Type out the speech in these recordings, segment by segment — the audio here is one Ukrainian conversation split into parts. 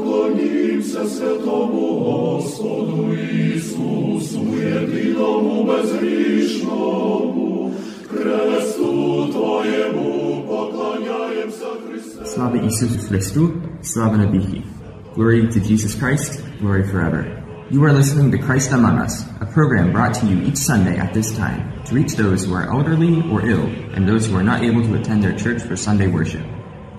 поклонімся святому Господу Ісусу, єдиному безгрішному, Христу Твоєму поклоняємося Христе. Слава Ісусу Христу, слава навіки. Glory to Jesus Christ, glory forever. You are listening to Christ Among Us, a program brought to you each Sunday at this time to reach those who are elderly or ill and those who are not able to attend their church for Sunday worship.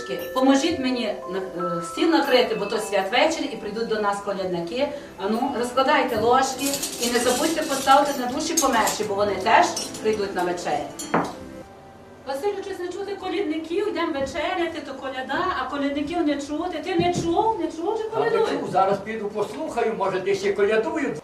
Діточки, поможіть мені е, стіл накрити, бо то святвечір і прийдуть до нас колядники. Ану, розкладайте ложки і не забудьте поставити на душі померші, бо вони теж прийдуть на вечерю. Василю, щось не чути колядників, йдемо вечеряти, то коляда, а колядників не чути. Ти не чув, не чув, чи А колядують? зараз піду послухаю, може десь ще колядують.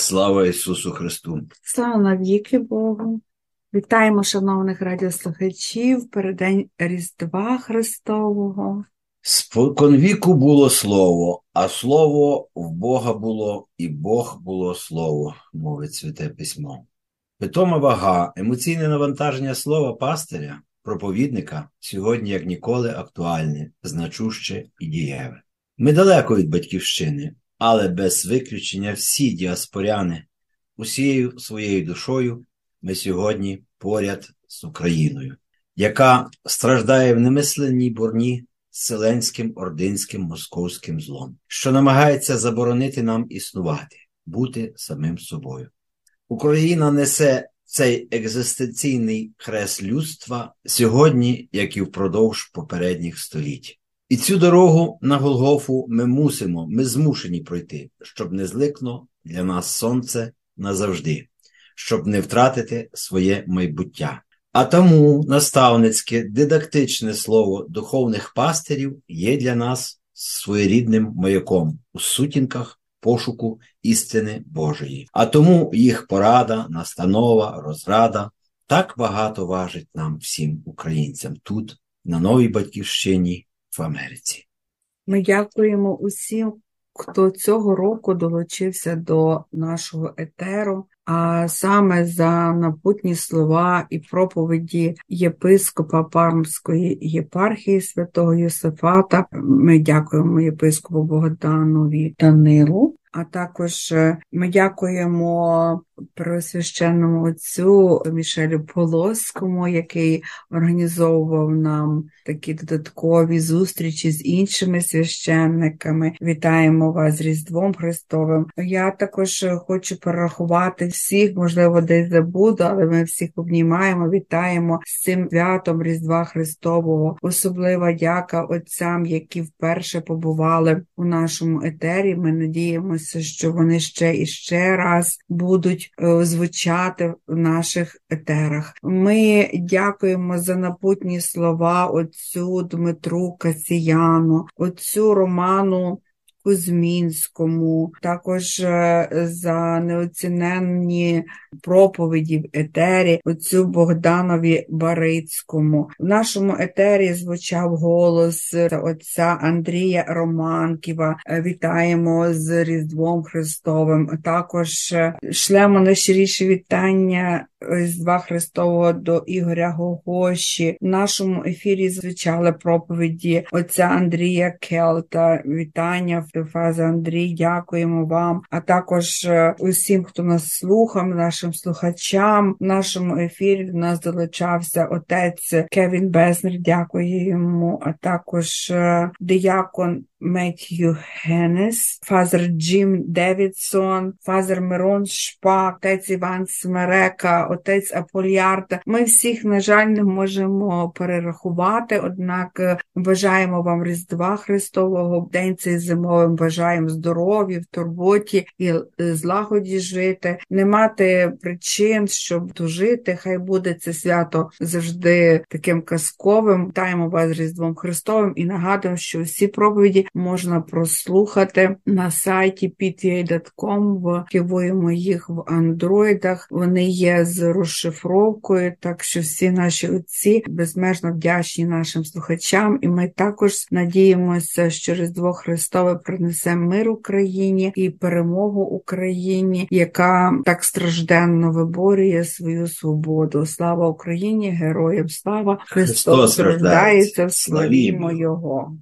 Слава Ісусу Христу! Слава навіки Богу. Вітаємо шановних радіослухачів передень Різдва Христового. Споконвіку було слово, а слово в Бога було, і Бог було слово, мовить святе письмо. Питома вага, емоційне навантаження слова пастиря, проповідника сьогодні як ніколи актуальне, значуще і дієве. Ми далеко від батьківщини, але без виключення всі діаспоряни усією своєю душою ми сьогодні поряд з Україною, яка страждає в немисленній борні селенським, ординським, московським злом, що намагається заборонити нам існувати, бути самим собою. Україна несе цей екзистенційний хрест людства сьогодні, як і впродовж попередніх століть. І цю дорогу на Голгофу ми мусимо, ми змушені пройти, щоб не зликло для нас сонце назавжди, щоб не втратити своє майбуття. А тому наставницьке дидактичне слово духовних пастирів є для нас своєрідним маяком у сутінках пошуку істини Божої. А тому їх порада, настанова, розрада так багато важить нам, всім українцям, тут, на новій батьківщині в Америці. Ми дякуємо усім, хто цього року долучився до нашого етеру, а саме за напутні слова і проповіді єпископа Пармської єпархії святого Йосифата. Ми дякуємо єпископу Богданові Данилу. А також е, ми дякуємо Преосвященному отцю Мішелю Полоському, який організовував нам такі додаткові зустрічі з іншими священниками. Вітаємо вас з Різдвом Христовим. Я також хочу перерахувати всіх, можливо, десь забуду, але ми всіх обнімаємо, вітаємо з цим святом Різдва Христового. Особлива дяка отцям, які вперше побували у нашому етері. Ми надіємося, що вони ще і ще раз будуть е, звучати в наших етерах. Ми дякуємо за напутні слова отцю Дмитру Касіяну, отцю Роману. Кузьмінському, також е, за неоціненні проповіді в етері, отцю Богданові Барицькому. В нашому етері звучав голос отця Андрія Романківа. Е, Вітаємо з Різдвом Христовим. Також е, шлемо найщиріші вітання Різдва Христового до Ігоря Гогоші. В нашому ефірі звучали проповіді отця Андрія Келта. Вітання Фаза Андрій, дякуємо вам, а також е, усім, хто нас слухав, нашим слухачам. В нашому ефірі до нас долучався отець Кевін Безнер. Дякую йому, а також е, диякон Меттью Генес, Father Джим Девідсон, Father Мирон Шпак, отець Іван Смерека, отець Аполярда. Ми всіх, на жаль, не можемо перерахувати, однак е, бажаємо вам Різдва Христового, днем цим зимовим, бажаємо здоров'я, в турботі і е, злагоді жити, не мати причин, щоб тужити. Хай буде це свято завжди таким казковим. Вітаємо вас Різдвом Христовим і нагадуємо, що всі проповіді можна прослухати на сайті pta.com, вкивуємо їх в андроїдах. Вони є з розшифровкою, так що всі наші отці безмежно вдячні нашим слухачам, і ми також надіємося, що Різдво Христове принесе мир Україні і перемогу Україні, яка так стражденно виборює свою свободу. Слава Україні! Героям слава! Христос Христос страждається, рождається. славімо Славімо. Його!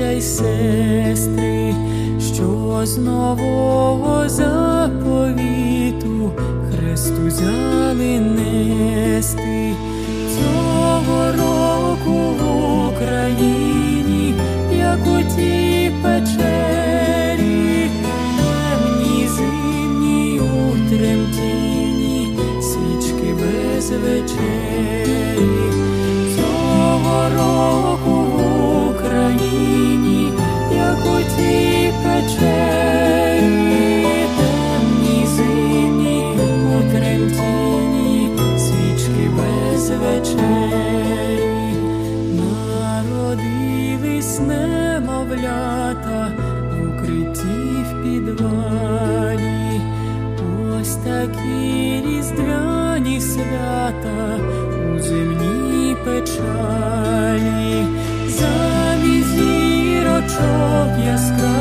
Браття й сестри, що з нового заповіту Христу взяли нести. Цього року в Україні, як у тій печері, темні зимні у свічки без вечері, темні зимні у свічки без вечері, народились немовлята укритті в підвалі. Ось такі різдвяні свята у земній печалі, замість зірочок яскравих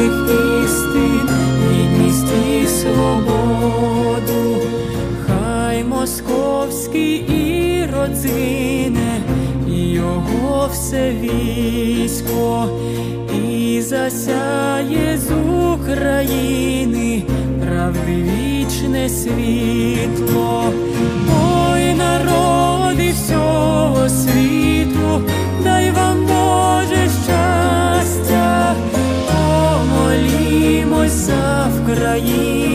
Божих істин, гідність і свободу, хай московський і родзине, його все військо, і засяє з України правди вічне світло, помолімось за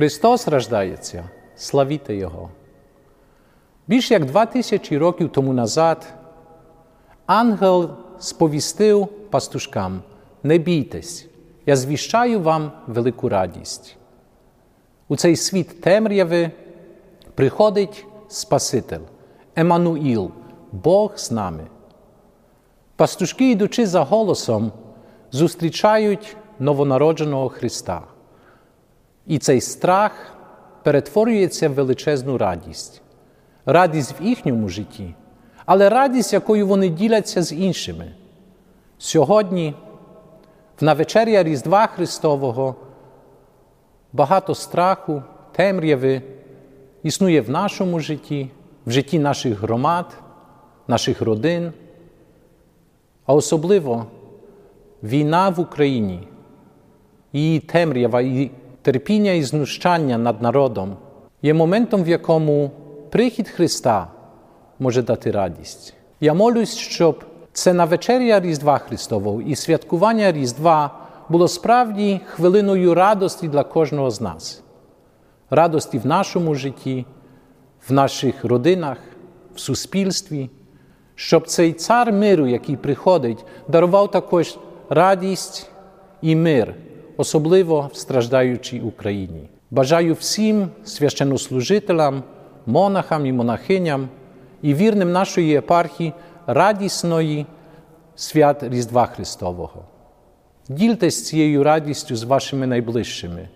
Христос рождається, славіте Його. Більш як два тисячі років тому назад ангел сповістив пастушкам: не бійтесь, я звіщаю вам велику радість. У цей світ темряви приходить Спаситель, Еммануїл, Бог з нами. Пастушки, йдучи за голосом, зустрічають новонародженого Христа. І цей страх перетворюється в величезну радість, радість в їхньому житті, але радість, якою вони діляться з іншими. Сьогодні, в навечеря Різдва Христового, багато страху, темряви існує в нашому житті, в житті наших громад, наших родин, а особливо війна в Україні, її темрява, і терпіння і знущання над народом є моментом, в якому прихід Христа може дати радість. Я молюсь, щоб це навечеря Різдва Христового і святкування Різдва було справді хвилиною радості для кожного з нас, радості в нашому житті, в наших родинах, в суспільстві, щоб цей цар миру, який приходить, дарував також радість і мир, особливо в страждаючій Україні. Бажаю всім священнослужителям, монахам і монахиням і вірним нашої єпархії радісної свят Різдва Христового. Дільтесь цією радістю з вашими найближчими.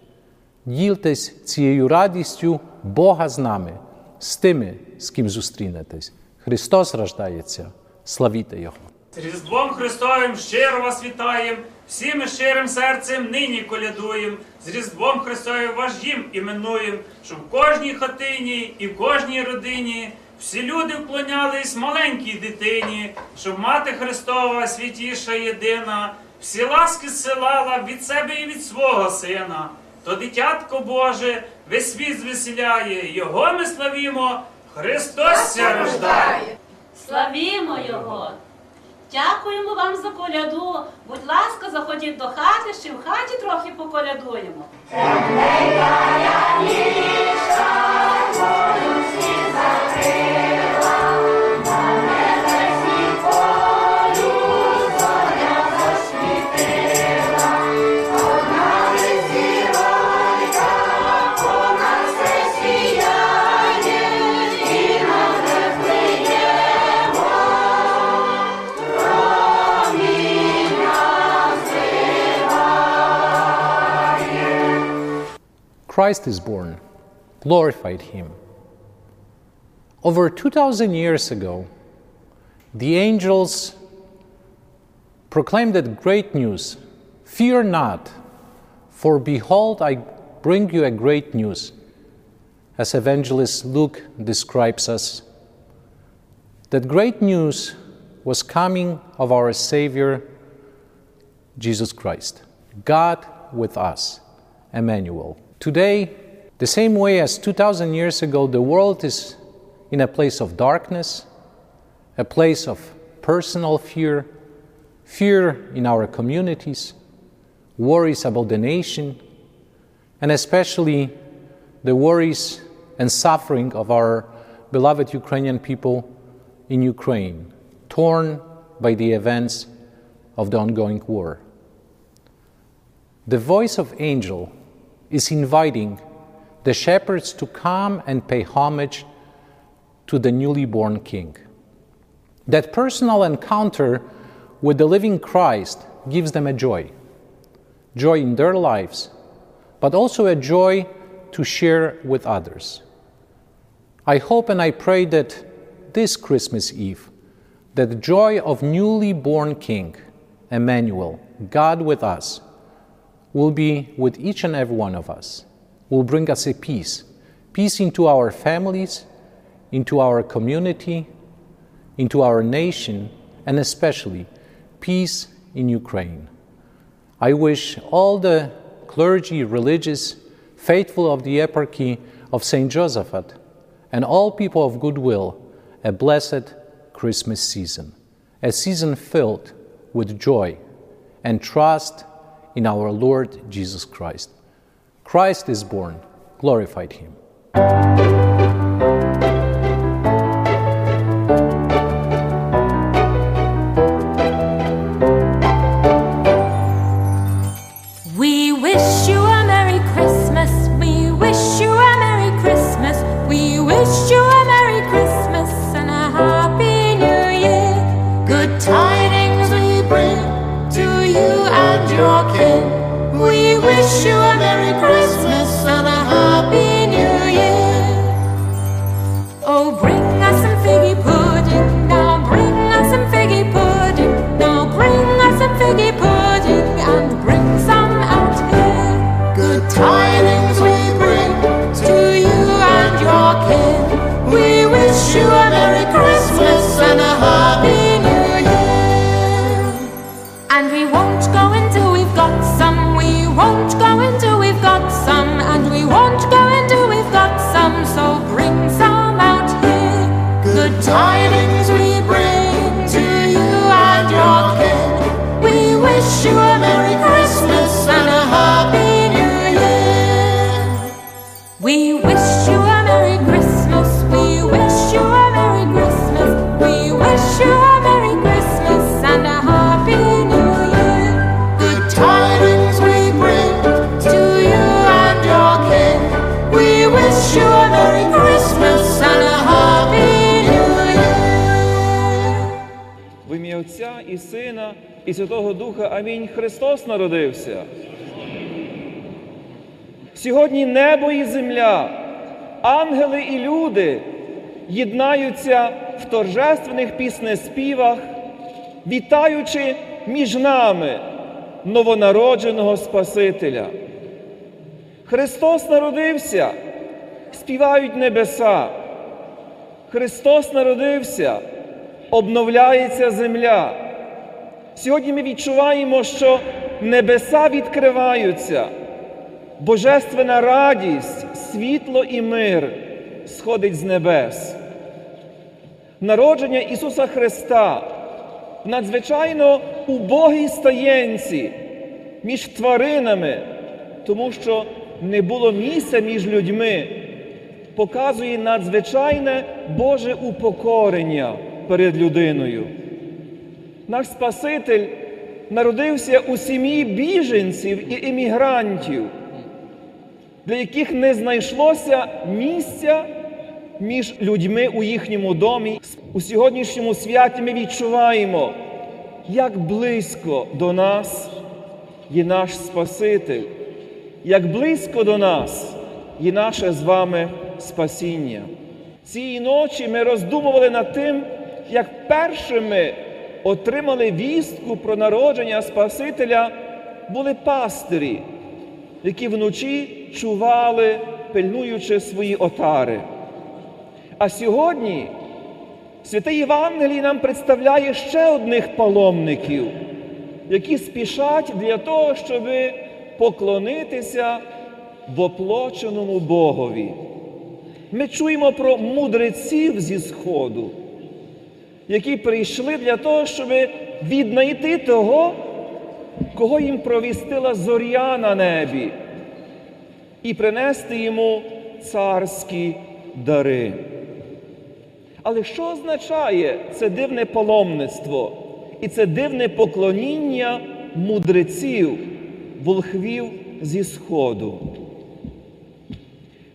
Дільтесь цією радістю Бога з нами, з тими, з ким зустрінетесь. Христос рождається. Славіте Його! Різдвом Христовим щиро вас вітаєм, всім щирим серцем нині колядуєм, з Різдвом Христовим ваш їм іменуєм, щоб в кожній хатині і в кожній родині всі люди вклонялись маленькій дитині, щоб мати Христова святіша єдина, всі ласки зсилала від себе і від свого сина. То дитятко Боже весь світ звеселяє, його ми славімо, Христос рождає. Славімо Його! Дякуємо вам за коляду. Будь ласка, заходіть до хати, ще в хаті трохи поколядуємо. Christ is born, glorified him. Over 2,000 years ago, the angels proclaimed that great news Fear not, for behold, I bring you a great news. As evangelist Luke describes us, that great news was coming of our Savior Jesus Christ. God with us, Emmanuel. Today, the same way as 2,000 years ago, the world is in a place of darkness, a place of personal fear, fear in our communities, worries about the nation, and especially the worries and suffering of our beloved Ukrainian people in Ukraine, torn by the events of the ongoing war. The voice of angel is inviting the shepherds to come and pay homage to the newly born king. That personal encounter with the living Christ gives them a joy joy in their lives, but also a joy to share with others. I hope and I pray that this Christmas Eve, that the joy of newly born King, Emmanuel, God with us, will be with each and every one of us, will bring us a peace, peace into our families, into our community, into our nation, and especially peace in Ukraine. I wish all the clergy, religious, faithful of the eparchy of St. Josephat, and all people of goodwill a blessed Christmas season, a season filled with joy and trust in our Lord Jesus Christ. Christ is born, glorified him. І Святого Духа. Амінь. Христос народився. Сьогодні небо і земля, ангели і люди єднаються в торжественних піснеспівах, вітаючи між нами новонародженого Спасителя. Христос народився, співають небеса. Христос народився, обновляється земля. Сьогодні ми відчуваємо, що небеса відкриваються, божественна радість, світло і мир сходить з небес. Народження Ісуса Христа в надзвичайно убогій стаєнці між тваринами, тому що не було місця між людьми, показує надзвичайне Боже упокорення перед людиною. Наш Спаситель народився у сім'ї біженців і емігрантів, для яких не знайшлося місця між людьми у їхньому домі. У сьогоднішньому святі ми відчуваємо, як близько до нас є наш Спаситель, як близько до нас є наше з вами спасіння. Цієї ночі ми роздумували над тим, як першими отримали вістку про народження Спасителя, були пастирі, які вночі чували, пильнуючи свої отари. А сьогодні Святий Євангелій нам представляє ще одних паломників, які спішать для того, щоб поклонитися воплоченому Богові. Ми чуємо про мудреців зі Сходу, які прийшли для того, щоб віднайти того, кого їм провістила зоря на небі, і принести йому царські дари. Але що означає це дивне паломництво і це дивне поклоніння мудреців, волхвів зі Сходу?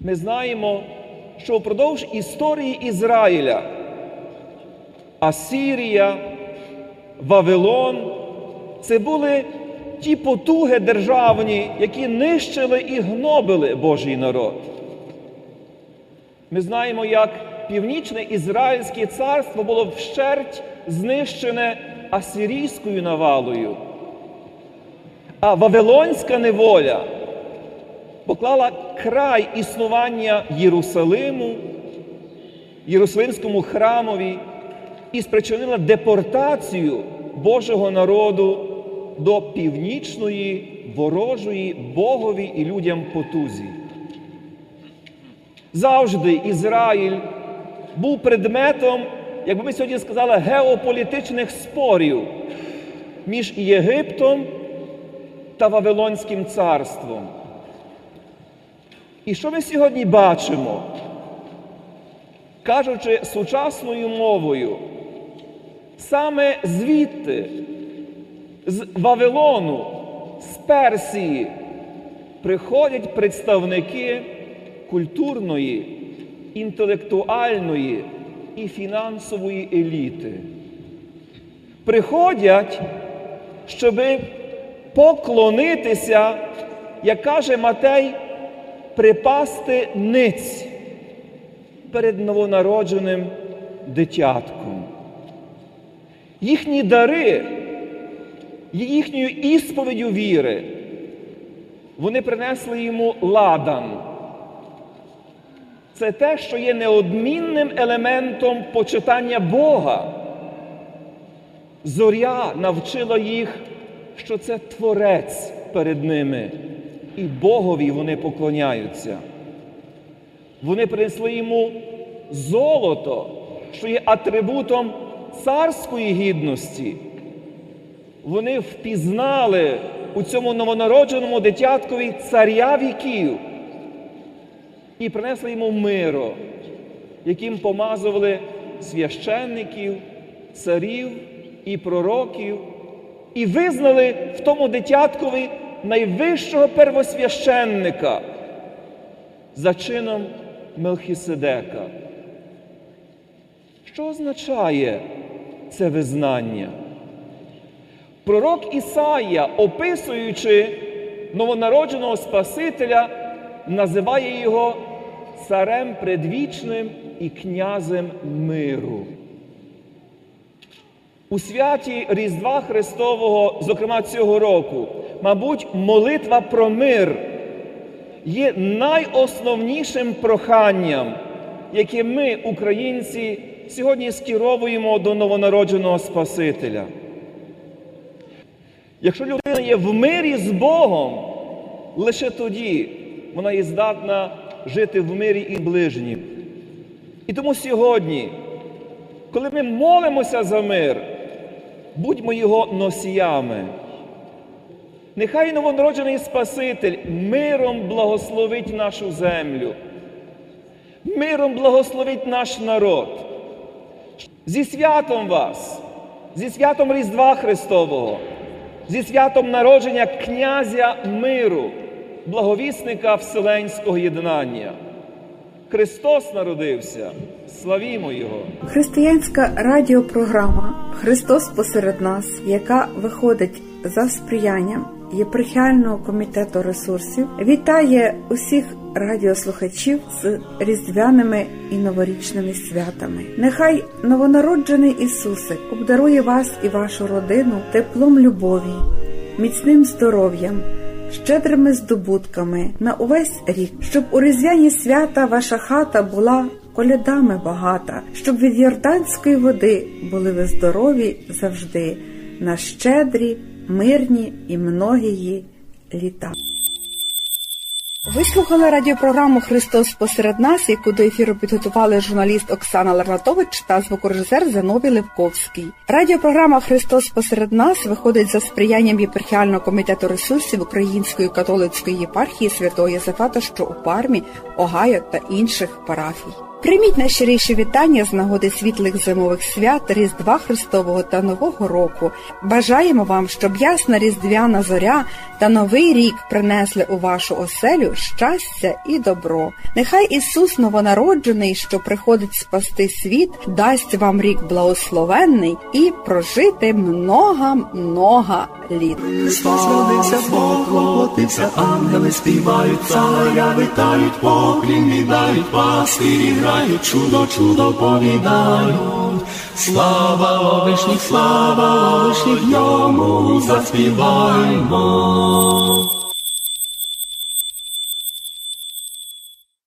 Ми знаємо, що впродовж історії Ізраїля Асирія, Вавилон це були ті потуги державні, які нищили і гнобили Божий народ. Ми знаємо, як північне Ізраїльське царство було вщерть знищене асирійською навалою. А Вавилонська неволя поклала край існування Єрусалиму, Єрусалимському храмові і спричинила депортацію Божого народу до північної, ворожої, Богові і людям потузі. Завжди Ізраїль був предметом, як би ми сьогодні сказали, геополітичних спорів між Єгиптом та Вавилонським царством. І що ми сьогодні бачимо? Кажучи сучасною мовою, саме звідти, з Вавилону, з Персії, приходять представники культурної, інтелектуальної і фінансової еліти. Приходять, щоб поклонитися, як каже Матей, припасти ниць перед новонародженим дитятком. Їхні дари, їхньою ісповіддю віри, вони принесли йому ладан. Це те, що є неодмінним елементом почитання Бога. Зоря навчила їх, що це творець перед ними, і Богові вони поклоняються. Вони принесли йому золото, що є атрибутом царської гідності. Вони впізнали у цьому новонародженому дитяткові царя віків і принесли йому миро, яким помазували священників, царів і пророків, і визнали в тому дитяткові найвищого первосвященника за чином Мелхіседека. Що означає це визнання? Пророк Ісаїя, описуючи новонародженого Спасителя, називає його царем предвічним і князем миру. У святі Різдва Христового, зокрема цього року, мабуть, молитва про мир є найосновнішим проханням, яке ми, українці, сьогодні скеровуємо до новонародженого Спасителя. Якщо людина є в мирі з Богом, лише тоді вона є здатна жити в мирі і ближнім. І тому сьогодні, коли ми молимося за мир, будьмо його носіями. Нехай новонароджений Спаситель миром благословить нашу землю, миром благословить наш народ. Зі святом вас, зі святом Різдва Христового, зі святом народження князя миру, благовісника Вселенського єднання. Христос народився, славімо Його! Християнська радіопрограма Христос посеред нас, яка виходить за сприянням єпархіального комітету ресурсів, вітає усіх радіослухачів з різдвяними і новорічними святами. Нехай новонароджений Ісусик обдарує вас і вашу родину теплом любові, міцним здоров'ям. Щедрими здобутками на увесь рік, щоб у різдвяні свята ваша хата була колядами багата, щоб від Йорданської води були ви здорові завжди, на щедрі мирні і многії літа. Ви слухали радіопрограму Христос посеред нас, яку до ефіру підготували журналіст Оксана Ларнатович та звукорежисер Зиновій Левковський. Радіопрограма Христос посеред нас виходить за сприянням єпархіального комітету ресурсів Української католицької єпархії святого Єзефата, що у Пармі, Огайо та інших парафій. Прийміть найщиріші вітання з нагоди світлих зимових свят, Різдва Христового та Нового року. Бажаємо вам, щоб ясна різдвяна зоря та новий рік принесли у вашу оселю щастя і добро. Нехай Ісус новонароджений, що приходить спасти світ, дасть вам рік благословенний і прожити много-много літ. Христос родився, Бог воплотився, ангели співають, царя витають, поклін віддають, пастирі грають, чудо, чудо повідають. Слава вишніх, слава вишніх, йому заспіваймо.